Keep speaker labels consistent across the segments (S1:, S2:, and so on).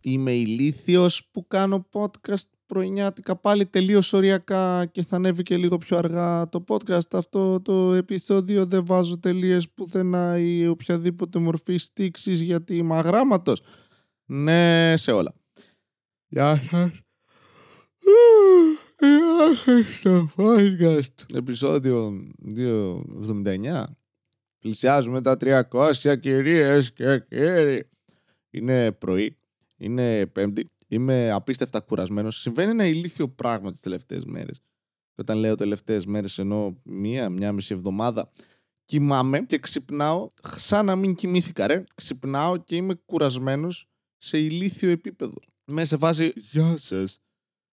S1: Είμαι ηλίθιος που κάνω podcast πρωινιάτικα πάλι τελείως οριακά και θα ανέβει και λίγο πιο αργά το podcast. Αυτό το επεισόδιο δεν βάζω τελείες πουθενά ή οποιαδήποτε μορφή στήξης γιατί είμαι αγράμματος. Ναι, σε όλα. Γεια σας. Γεια στο podcast. Επεισόδιο 279. Πλησιάζουμε τα 300 κυρίες και κύριοι. Είναι πρωί, είναι πέμπτη, είμαι απίστευτα κουρασμένος. Συμβαίνει ένα ηλίθιο πράγμα τις τελευταίες μέρες. Και όταν λέω τελευταίες μέρες εννοώ μία, μία μισή εβδομάδα. Κοιμάμαι και ξυπνάω σαν να μην κοιμήθηκα ρε. Ξυπνάω και είμαι κουρασμένος σε ηλίθιο επίπεδο. Μέσα σε βάση «Γεια σας,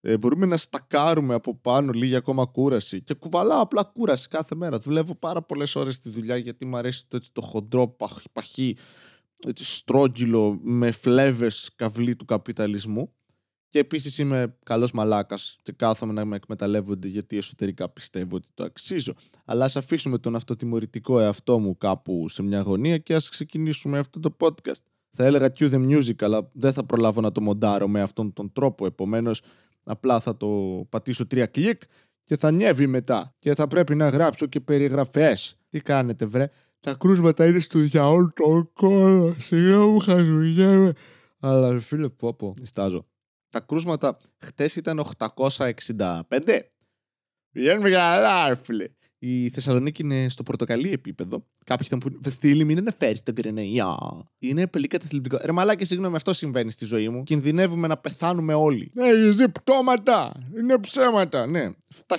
S1: ε, μπορούμε να στακάρουμε από πάνω λίγη ακόμα κούραση. Και κουβαλάω απλά κούραση κάθε μέρα. Δουλεύω πάρα πολλές ώρες στη δουλειά γιατί μου αρέσει το, έτσι, το χοντρό παχ, παχύ, έτσι, στρόγγυλο με φλέβες καυλί του καπιταλισμού. Και επίσης είμαι καλός μαλάκας και κάθομαι να με εκμεταλλεύονται γιατί εσωτερικά πιστεύω ότι το αξίζω. Αλλά ας αφήσουμε τον αυτοτιμωρητικό εαυτό μου κάπου σε μια γωνία και ας ξεκινήσουμε αυτό το podcast. Θα έλεγα cue the music, αλλά δεν θα προλάβω να το μοντάρω με αυτόν τον τρόπο. Επομένως, Απλά θα το πατήσω τρία κλικ και θα ανέβει μετά. Και θα πρέπει να γράψω και περιγραφές. Τι κάνετε βρε; Τα κρούσματα είναι στο διαόλ τον κόλλο. Σιγά μου χαζουγέμαι. Αλλά φίλε πω πω. Νιστάζω. Τα κρούσματα χτες ήταν 865. Βγαίνουμε καλά φίλε. Η Θεσσαλονίκη είναι στο πορτοκαλί επίπεδο. Κάποιοι θα μου πούνε: Βεστήλη, μην αναφέρει τον Κρενεϊά. Είναι πολύ καταθλιπτικό. Ρε μαλάκι, συγγνώμη, αυτό συμβαίνει στη ζωή μου. Κινδυνεύουμε να πεθάνουμε όλοι. Ναι, έχεις δει πτώματα. Είναι ψέματα. Ναι.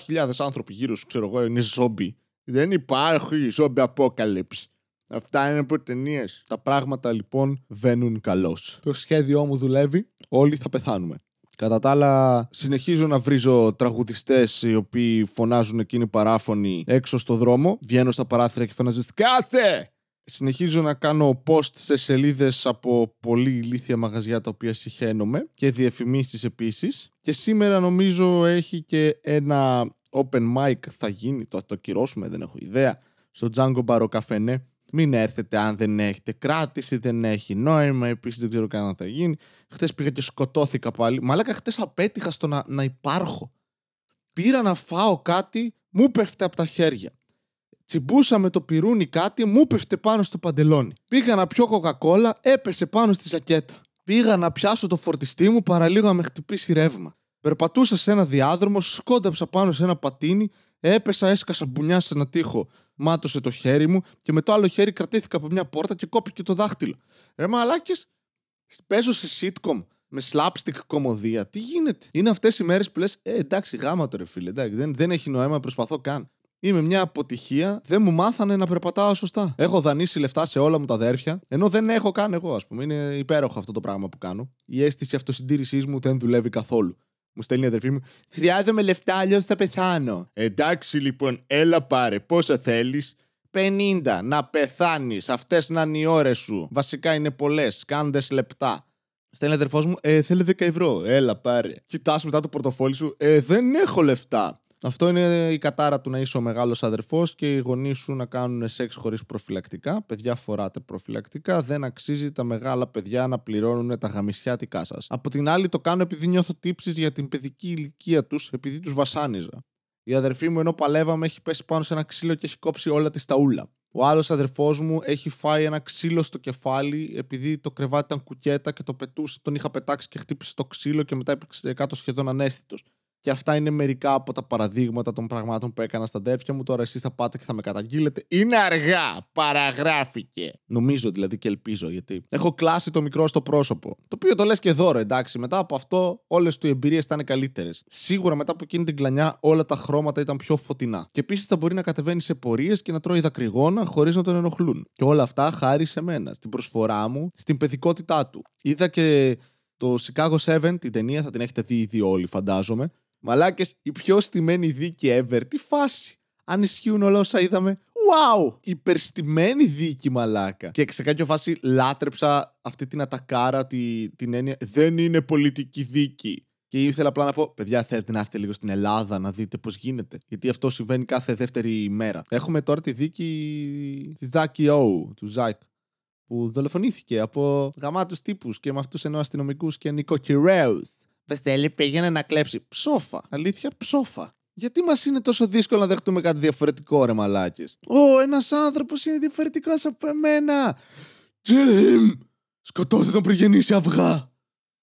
S1: 7.000 άνθρωποι γύρω σου, ξέρω εγώ, είναι ζόμπι. Δεν υπάρχει ζόμπι απόκαλυψη. Αυτά είναι από ταινίε. Τα πράγματα λοιπόν βαίνουν καλώς. Το σχέδιό μου δουλεύει. Όλοι θα πεθάνουμε. Κατά τα άλλα, συνεχίζω να βρίζω τραγουδιστές οι οποίοι φωνάζουν εκείνοι παράφωνοι έξω στο δρόμο. Βγαίνω στα παράθυρα και φωνάζω Κάθε! Συνεχίζω να κάνω post σε σελίδες από πολύ ηλίθια μαγαζιά τα οποία συχαίνομαι και διαφημίσεις επίσης. Και σήμερα νομίζω έχει και ένα open mic θα γίνει, το θα το κυρώσουμε, δεν έχω ιδέα, στο Django Bar Café, μην έρθετε αν δεν έχετε κράτηση, δεν έχει νόημα. Επίσης δεν ξέρω καν αν θα γίνει. Χθες πήγα και σκοτώθηκα πάλι. Μαλάκα χθες απέτυχα στο να, να υπάρχω. Πήρα να φάω κάτι, μου πέφτε από τα χέρια. Τσιμπούσα με το πυρούνι κάτι, μου πέφτε πάνω στο παντελόνι. Πήγα να πιω κοκακόλα, έπεσε πάνω στη ζακέτα. Πήγα να πιάσω το φορτιστή μου παραλίγο να με χτυπήσει ρεύμα. Περπατούσα σε ένα διάδρομο, σκόνταψα πάνω σε ένα πατίνι, έπεσα, έσκασα μπουνιά σε ένα τοίχο μάτωσε το χέρι μου και με το άλλο χέρι κρατήθηκα από μια πόρτα και κόπηκε το δάχτυλο. Ρε μαλάκες, παίζω σε sitcom με slapstick κομμωδία. Τι γίνεται; Είναι αυτές οι μέρες που λες: Ε, εντάξει, γάμα το ρε φίλε. Εντάξει, δεν, δεν έχει νόημα, προσπαθώ καν. Είμαι μια αποτυχία, δεν μου μάθανε να περπατάω σωστά. Έχω δανείσει λεφτά σε όλα μου τα αδέρφια, ενώ δεν έχω καν εγώ, ας πούμε. Είναι υπέροχο αυτό το πράγμα που κάνω. Η αίσθηση αυτοσυντήρησής μου δεν δουλεύει καθόλου. Μου στέλνει η αδερφή μου. Χρειάζομαι λεφτά, αλλιώς θα πεθάνω. Εντάξει λοιπόν, έλα πάρε. Πόσα θέλεις; 50. Να πεθάνεις. Αυτές να είναι οι ώρες σου. Βασικά είναι πολλές. Κάντε λεπτά. Στέλνει αδερφός μου, ε, θέλει 10 ευρώ. Έλα, πάρε. Κοιτάς μετά το πορτοφόλι σου, ε, δεν έχω λεφτά. Αυτό είναι η κατάρα του να είσαι ο μεγάλος αδερφός και οι γονείς σου να κάνουν σεξ χωρίς προφυλακτικά. Παιδιά, φοράτε προφυλακτικά. Δεν αξίζει τα μεγάλα παιδιά να πληρώνουν τα γαμισιάτικά σας. Από την άλλη, το κάνω επειδή νιώθω τύψεις για την παιδική ηλικία τους, επειδή τους βασάνιζα. Η αδερφή μου, ενώ παλεύαμε, έχει πέσει πάνω σε ένα ξύλο και έχει κόψει όλα της σταούλα. Ο άλλος αδερφός μου έχει φάει ένα ξύλο στο κεφάλι επειδή το κρεβάτι ήταν κουκέτα και το πετούσε. Τον είχα πετάξει και χτύπησε το ξύλο και μετά έπαιξε κάτω σχεδόν ανέστητος. Και αυτά είναι μερικά από τα παραδείγματα των πραγμάτων που έκανα στα αδέρφια μου. Τώρα εσείς θα πάτε και θα με καταγγείλετε. Είναι αργά! Παραγράφηκε! Νομίζω δηλαδή και ελπίζω γιατί έχω κλάσει το μικρό στο πρόσωπο. Το οποίο το λες και δώρο, εντάξει. Μετά από αυτό, όλες του οι εμπειρίες ήταν καλύτερες. Σίγουρα μετά από εκείνη την κλανιά, όλα τα χρώματα ήταν πιο φωτεινά. Και επίσης θα μπορεί να κατεβαίνει σε πορείες και να τρώει δακρυγόνα χωρίς να τον ενοχλούν. Και όλα αυτά χάρη σε μένα, στην προσφορά μου, στην παιδικότητά του. Είδα και το Chicago 7, την ταινία, θα την έχετε δει ήδη όλοι, φαντάζομαι. Μαλάκες, η πιο στημένη δίκη ever. Τι φάση. Αν ισχύουν όλα όσα είδαμε. Wow! Υπερστημένη δίκη, μαλάκα. Και σε κάποια φάση λάτρεψα αυτή την ατακάρα, τη, την έννοια. Δεν είναι πολιτική δίκη. Και ήθελα απλά να πω, παιδιά, θέλετε να έρθετε λίγο στην Ελλάδα να δείτε πώς γίνεται. Γιατί αυτό συμβαίνει κάθε δεύτερη ημέρα. Έχουμε τώρα τη δίκη της Ζάκη Ο, του Ζάκ. που δολοφονήθηκε από γαμάτους τύπους και με αυτούς ενώ αστυνομικούς και νοικοκυρέους. Βεστέλη πήγαινε να κλέψει ψόφα. Αλήθεια, ψόφα. Γιατί μας είναι τόσο δύσκολο να δεχτούμε κάτι διαφορετικό, ρε μαλάκες; Ω, ένας άνθρωπος είναι διαφορετικός από εμένα. Τζιμ! Σκοτώστε τον πριν γεννήσει αυγά.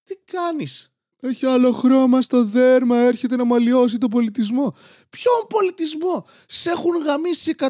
S1: Τι κάνεις; Έχει άλλο χρώμα στο δέρμα, έρχεται να μαλλιώσει τον πολιτισμό. Ποιον πολιτισμό! Σε έχουν γαμίσει 100.000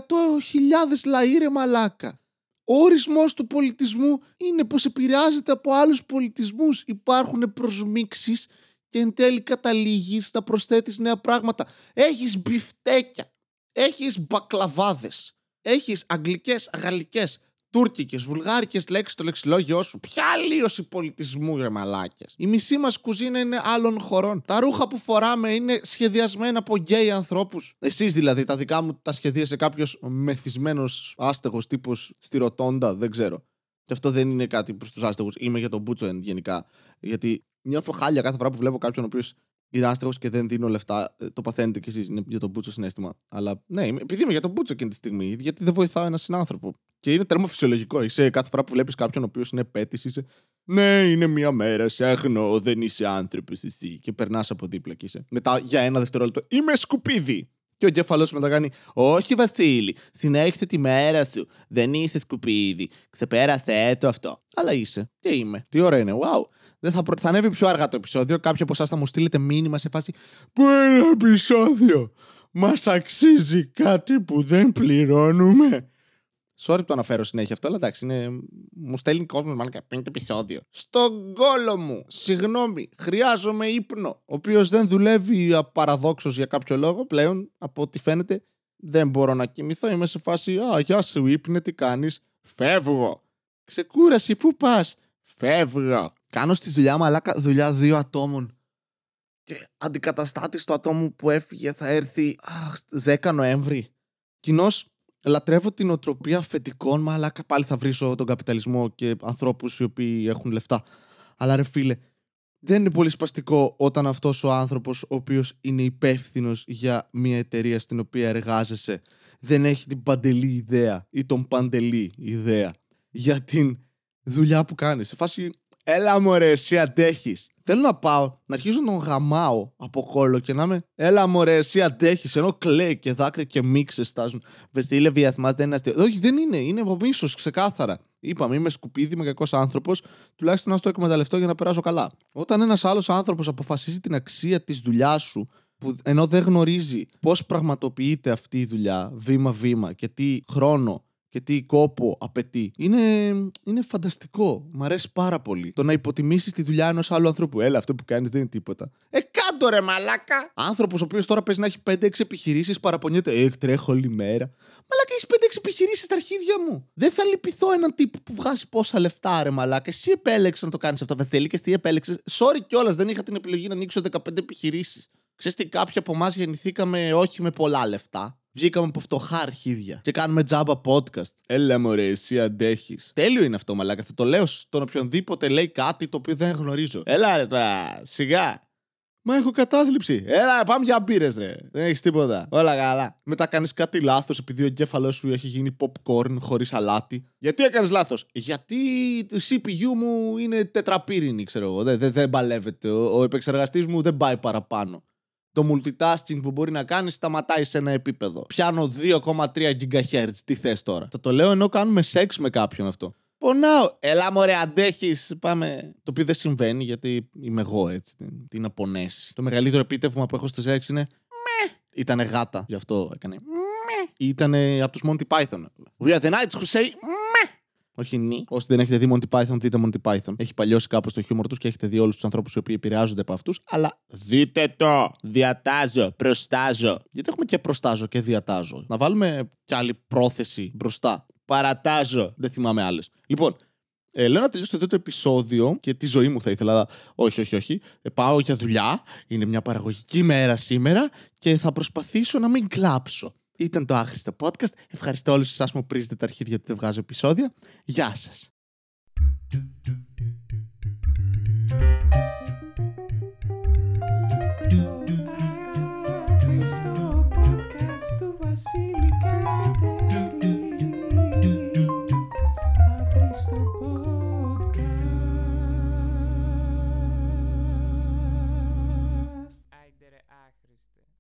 S1: λαοί ρε μαλάκα. Ο ορισμός του πολιτισμού είναι πως επηρεάζεται από άλλους πολιτισμούς. Υπάρχουν προσμίξεις και εν τέλει καταλήγεις να προσθέτεις νέα πράγματα. Έχεις μπιφτέκια, έχεις μπακλαβάδες, έχεις αγγλικές, γαλλικές, τουρκικε, βουλγάρικες λέξεις στο λεξιλόγιο σου. Ποια αλλίωση πολιτισμού, ρε μαλάκες. Η μισή μας κουζίνα είναι άλλων χωρών. Τα ρούχα που φοράμε είναι σχεδιασμένα από γκέι ανθρώπους. Εσείς δηλαδή, τα δικά μου τα σχεδίασε κάποιος μεθυσμένος άστεγος τύπος στη Ροτόντα, δεν ξέρω. Και αυτό δεν είναι κάτι προς τους άστεγους. Είμαι για τον Μπούτσο γενικά. Γιατί νιώθω χάλια κάθε φορά που βλέπω κάποιον ο οποίος είναι άστεγος και δεν δίνω λεφτά. Ε, το παθαίνετε κι εσείς. Είναι για τον Μπούτσο συνέστημα. Αλλά ναι, επειδή είμαι για τον Μπούτσο εκείνη τη στιγμή. Γιατί δεν βοηθάω ένα συνάνθρωπο. Και είναι τέρμα φυσιολογικό. Είσαι κάθε φορά που βλέπεις κάποιον ο οποίος είναι πέτη, είσαι. Ναι, είναι μία μέρα, σέχνω, δεν είσαι άνθρωπος εσύ. Και περνάς από δίπλα και είσαι. Μετά για ένα δευτερόλεπτο, είμαι σκουπίδι. Και ο εγκέφαλός μετά κάνει, Όχι, Βασίλη, συνέχισε τη μέρα σου. Δεν είσαι σκουπίδι. Ξεπέρασε το αυτό. Αλλά είσαι. Και είμαι. Τι ώρα είναι, wow. Δεν θα, προ... θα ανέβει πιο αργά το επεισόδιο. Κάποιοι από εσάς θα μου στείλετε μήνυμα σε φάση. Πού είναι επεισόδιο! Μας αξίζει κάτι που δεν πληρώνουμε. Sorry που το αναφέρω συνέχεια αυτό, αλλά εντάξει, είναι... μου στέλνει κόσμος μάλλον και το επεισόδιο. Στον κόλο μου, συγγνώμη, χρειάζομαι ύπνο. Ο οποίος δεν δουλεύει απαραδόξως για κάποιο λόγο πλέον, από ό,τι φαίνεται. Δεν μπορώ να κοιμηθώ. Είμαι σε φάση. Α, γεια σου, ύπνε, τι κάνεις. Φεύγω. Ξεκούραση, πού πας. Φεύγω. Κάνω στη δουλειά μου, αλλά δουλειά δύο ατόμων. Και αντικαταστάτης του ατόμου που έφυγε θα έρθει αχ, 10 Νοέμβρη. Κοινώς λατρεύω την οτροπία αφεντικών, μα αλλά πάλι θα βρίσω τον καπιταλισμό και ανθρώπους οι οποίοι έχουν λεφτά. Αλλά ρε φίλε, δεν είναι πολύ σπαστικό όταν αυτός ο άνθρωπος, ο οποίος είναι υπεύθυνος για μια εταιρεία στην οποία εργάζεσαι, δεν έχει την παντελή ιδέα ή τον παντελή ιδέα για την δουλειά που κάνεις. Σε φάση, έλα μωρέ, εσύ αντέχεις. Θέλω να πάω, να αρχίσω να τον γαμάω από κόλλο και να είμαι. Έλα μωρέ, εσύ αντέχει. Ενώ κλαίει και δάκρυα και μίξες στάζουν. Βεστήλε βιασμά δεν είναι αστείο. Όχι, δεν είναι. Είναι από μίσο, ξεκάθαρα. Είπαμε, είμαι σκουπίδι, είμαι κακός άνθρωπος. Τουλάχιστον να το εκμεταλλευτώ για να περάσω καλά. Όταν ένας άλλος άνθρωπος αποφασίζει την αξία της δουλειάς σου, που ενώ δεν γνωρίζει πώς πραγματοποιείται αυτή η δουλειά βήμα-βήμα και τι χρόνο και τι κόπο απαιτεί. Είναι, είναι φανταστικό. Μ' αρέσει πάρα πολύ. Το να υποτιμήσεις τη δουλειά ενός άλλου ανθρώπου. Έλα, αυτό που κάνεις δεν είναι τίποτα. Ε, κάτω ρε μαλάκα! Άνθρωπος ο οποίος τώρα παίζει να έχει 5-6 επιχειρήσεις, παραπονιέται. Ε, τρέχω όλη μέρα. Μαλάκα, έχεις 5-6 επιχειρήσεις στα αρχίδια μου. Δεν θα λυπηθώ έναν τύπο που βγάζει πόσα λεφτά, ρε μαλάκα. Εσύ επέλεξες να το κάνεις αυτό. Βεθέλη και τι επέλεξες. Sorry κιόλας, δεν είχα την επιλογή να ανοίξω 15 επιχειρήσεις. Ξέρετε τι, κάποιοι από εμάς γεννηθήκαμε όχι με πολλά λεφτά. Βγήκαμε από φτωχά αρχίδια και κάνουμε τζάμπα podcast. Έλα μωρέ, εσύ αντέχεις. Τέλειο είναι αυτό, μαλάκα. Θα το λέω στον οποιονδήποτε λέει κάτι το οποίο δεν γνωρίζω. Έλα ρε τώρα, σιγά. Μα έχω κατάθλιψη. Έλα, πάμε για μπύρες, ρε. Δεν έχεις τίποτα. Όλα καλά. Μετά κάνεις κάτι λάθος επειδή ο εγκέφαλός σου έχει γίνει popcorn χωρίς αλάτι. Γιατί έκανες λάθος; Γιατί το CPU μου είναι τετραπύρινη, ξέρω εγώ. Δεν, δεν, δεν παλεύεται. Ο, ο επεξεργαστής μου δεν πάει παραπάνω το multitasking που μπορεί να κάνεις σταματάει σε ένα επίπεδο. Πιάνω 2,3 GHz. Τι θες τώρα; Θα το λέω ενώ κάνουμε σεξ με κάποιον αυτό. Πονάω. Ελά, μωρέ, αντέχεις. Πάμε. Το οποίο δεν συμβαίνει γιατί είμαι εγώ έτσι. Την, την απονέσει. Το μεγαλύτερο επίτευγμα που έχω στο σεξ είναι. Με. Ήτανε γάτα. Γι' αυτό έκανε. Με. Ήτανε από τους Monty Python. We are the knights who say. Με. Όχι νη. Όσοι δεν έχετε δει Monty Python, δείτε Monty Python. Έχει παλιώσει κάπως το χιούμορ τους και έχετε δει όλους τους ανθρώπους οι οποίοι επηρεάζονται από αυτούς. Αλλά δείτε το! Διατάζω, προστάζω. Γιατί έχουμε και προστάζω και διατάζω. Να βάλουμε κι άλλη πρόθεση μπροστά. Παρατάζω. Δεν θυμάμαι άλλες. Λοιπόν, ε, λέω να τελειώσω εδώ το επεισόδιο και τη ζωή μου θα ήθελα. Αλλά όχι, όχι, όχι. Ε, πάω για δουλειά. Είναι μια παραγωγική μέρα σήμερα και θα προσπαθήσω να μην κλάψω. Ήταν το άχρηστο podcast. Ευχαριστώ όλους εσάς που πρίζετε τα αρχίδια ότι δεν βγάζω επεισόδια. Γεια σας.